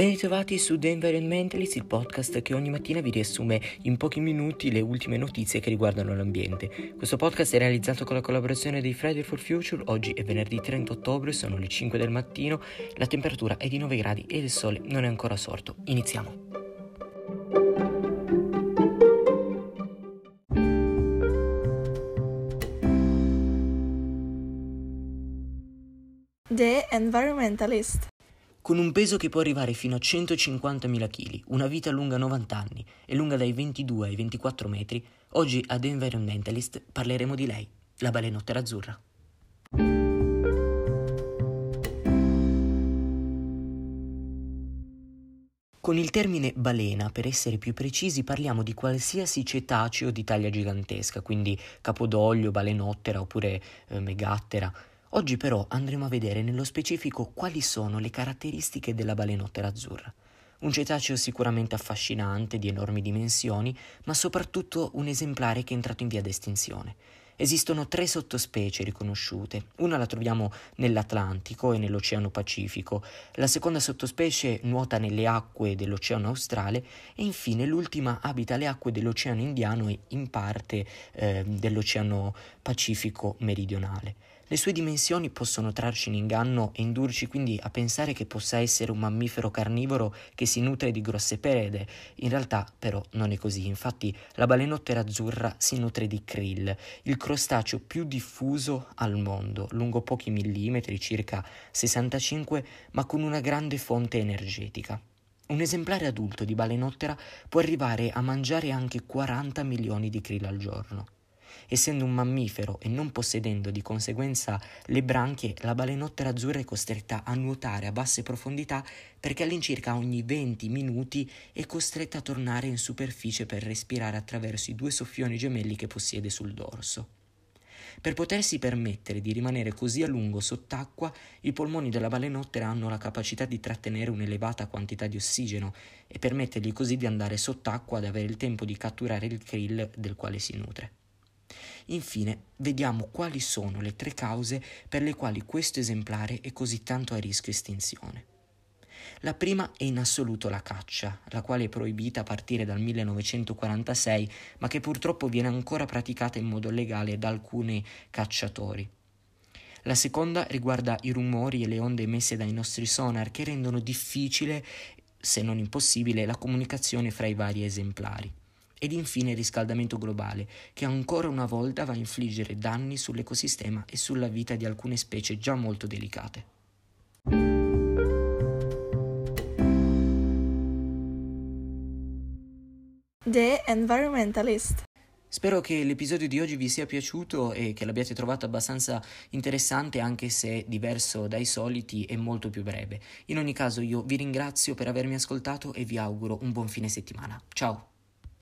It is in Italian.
Ben ritrovati su The Environmentalist, il podcast che ogni mattina vi riassume in pochi minuti le ultime notizie che riguardano l'ambiente. Questo podcast è realizzato con la collaborazione dei Friday for Future, oggi è venerdì 30 ottobre, sono le 5 del mattino, la temperatura è di 9 gradi e il sole non è ancora sorto. Iniziamo. The Environmentalist con un peso che può arrivare fino a 150.000 kg, una vita lunga 90 anni e lunga dai 22 ai 24 metri, oggi ad Environmentalist parleremo di lei, la balenottera azzurra. Con il termine balena, per essere più precisi, parliamo di qualsiasi cetaceo di taglia gigantesca, quindi capodoglio, balenottera oppure eh, megattera, Oggi però andremo a vedere nello specifico quali sono le caratteristiche della balenottera azzurra. Un cetaceo sicuramente affascinante, di enormi dimensioni, ma soprattutto un esemplare che è entrato in via d'estinzione. Esistono tre sottospecie riconosciute. Una la troviamo nell'Atlantico e nell'Oceano Pacifico, la seconda sottospecie nuota nelle acque dell'Oceano Australe e infine l'ultima abita le acque dell'Oceano Indiano e in parte eh, dell'Oceano Pacifico meridionale. Le sue dimensioni possono trarci in inganno e indurci quindi a pensare che possa essere un mammifero carnivoro che si nutre di grosse perede. In realtà però non è così, infatti la balenottera azzurra si nutre di krill, il crostaceo più diffuso al mondo, lungo pochi millimetri, circa 65, ma con una grande fonte energetica. Un esemplare adulto di balenottera può arrivare a mangiare anche 40 milioni di krill al giorno. Essendo un mammifero e non possedendo di conseguenza le branchie, la balenottera azzurra è costretta a nuotare a basse profondità perché all'incirca ogni 20 minuti è costretta a tornare in superficie per respirare attraverso i due soffioni gemelli che possiede sul dorso. Per potersi permettere di rimanere così a lungo sott'acqua, i polmoni della balenottera hanno la capacità di trattenere un'elevata quantità di ossigeno e permettergli così di andare sott'acqua ad avere il tempo di catturare il krill del quale si nutre. Infine, vediamo quali sono le tre cause per le quali questo esemplare è così tanto a rischio estinzione. La prima è in assoluto la caccia, la quale è proibita a partire dal 1946, ma che purtroppo viene ancora praticata in modo legale da alcuni cacciatori. La seconda riguarda i rumori e le onde emesse dai nostri sonar che rendono difficile, se non impossibile, la comunicazione fra i vari esemplari ed infine il riscaldamento globale, che ancora una volta va a infliggere danni sull'ecosistema e sulla vita di alcune specie già molto delicate. The Environmentalist Spero che l'episodio di oggi vi sia piaciuto e che l'abbiate trovato abbastanza interessante anche se diverso dai soliti e molto più breve. In ogni caso io vi ringrazio per avermi ascoltato e vi auguro un buon fine settimana. Ciao!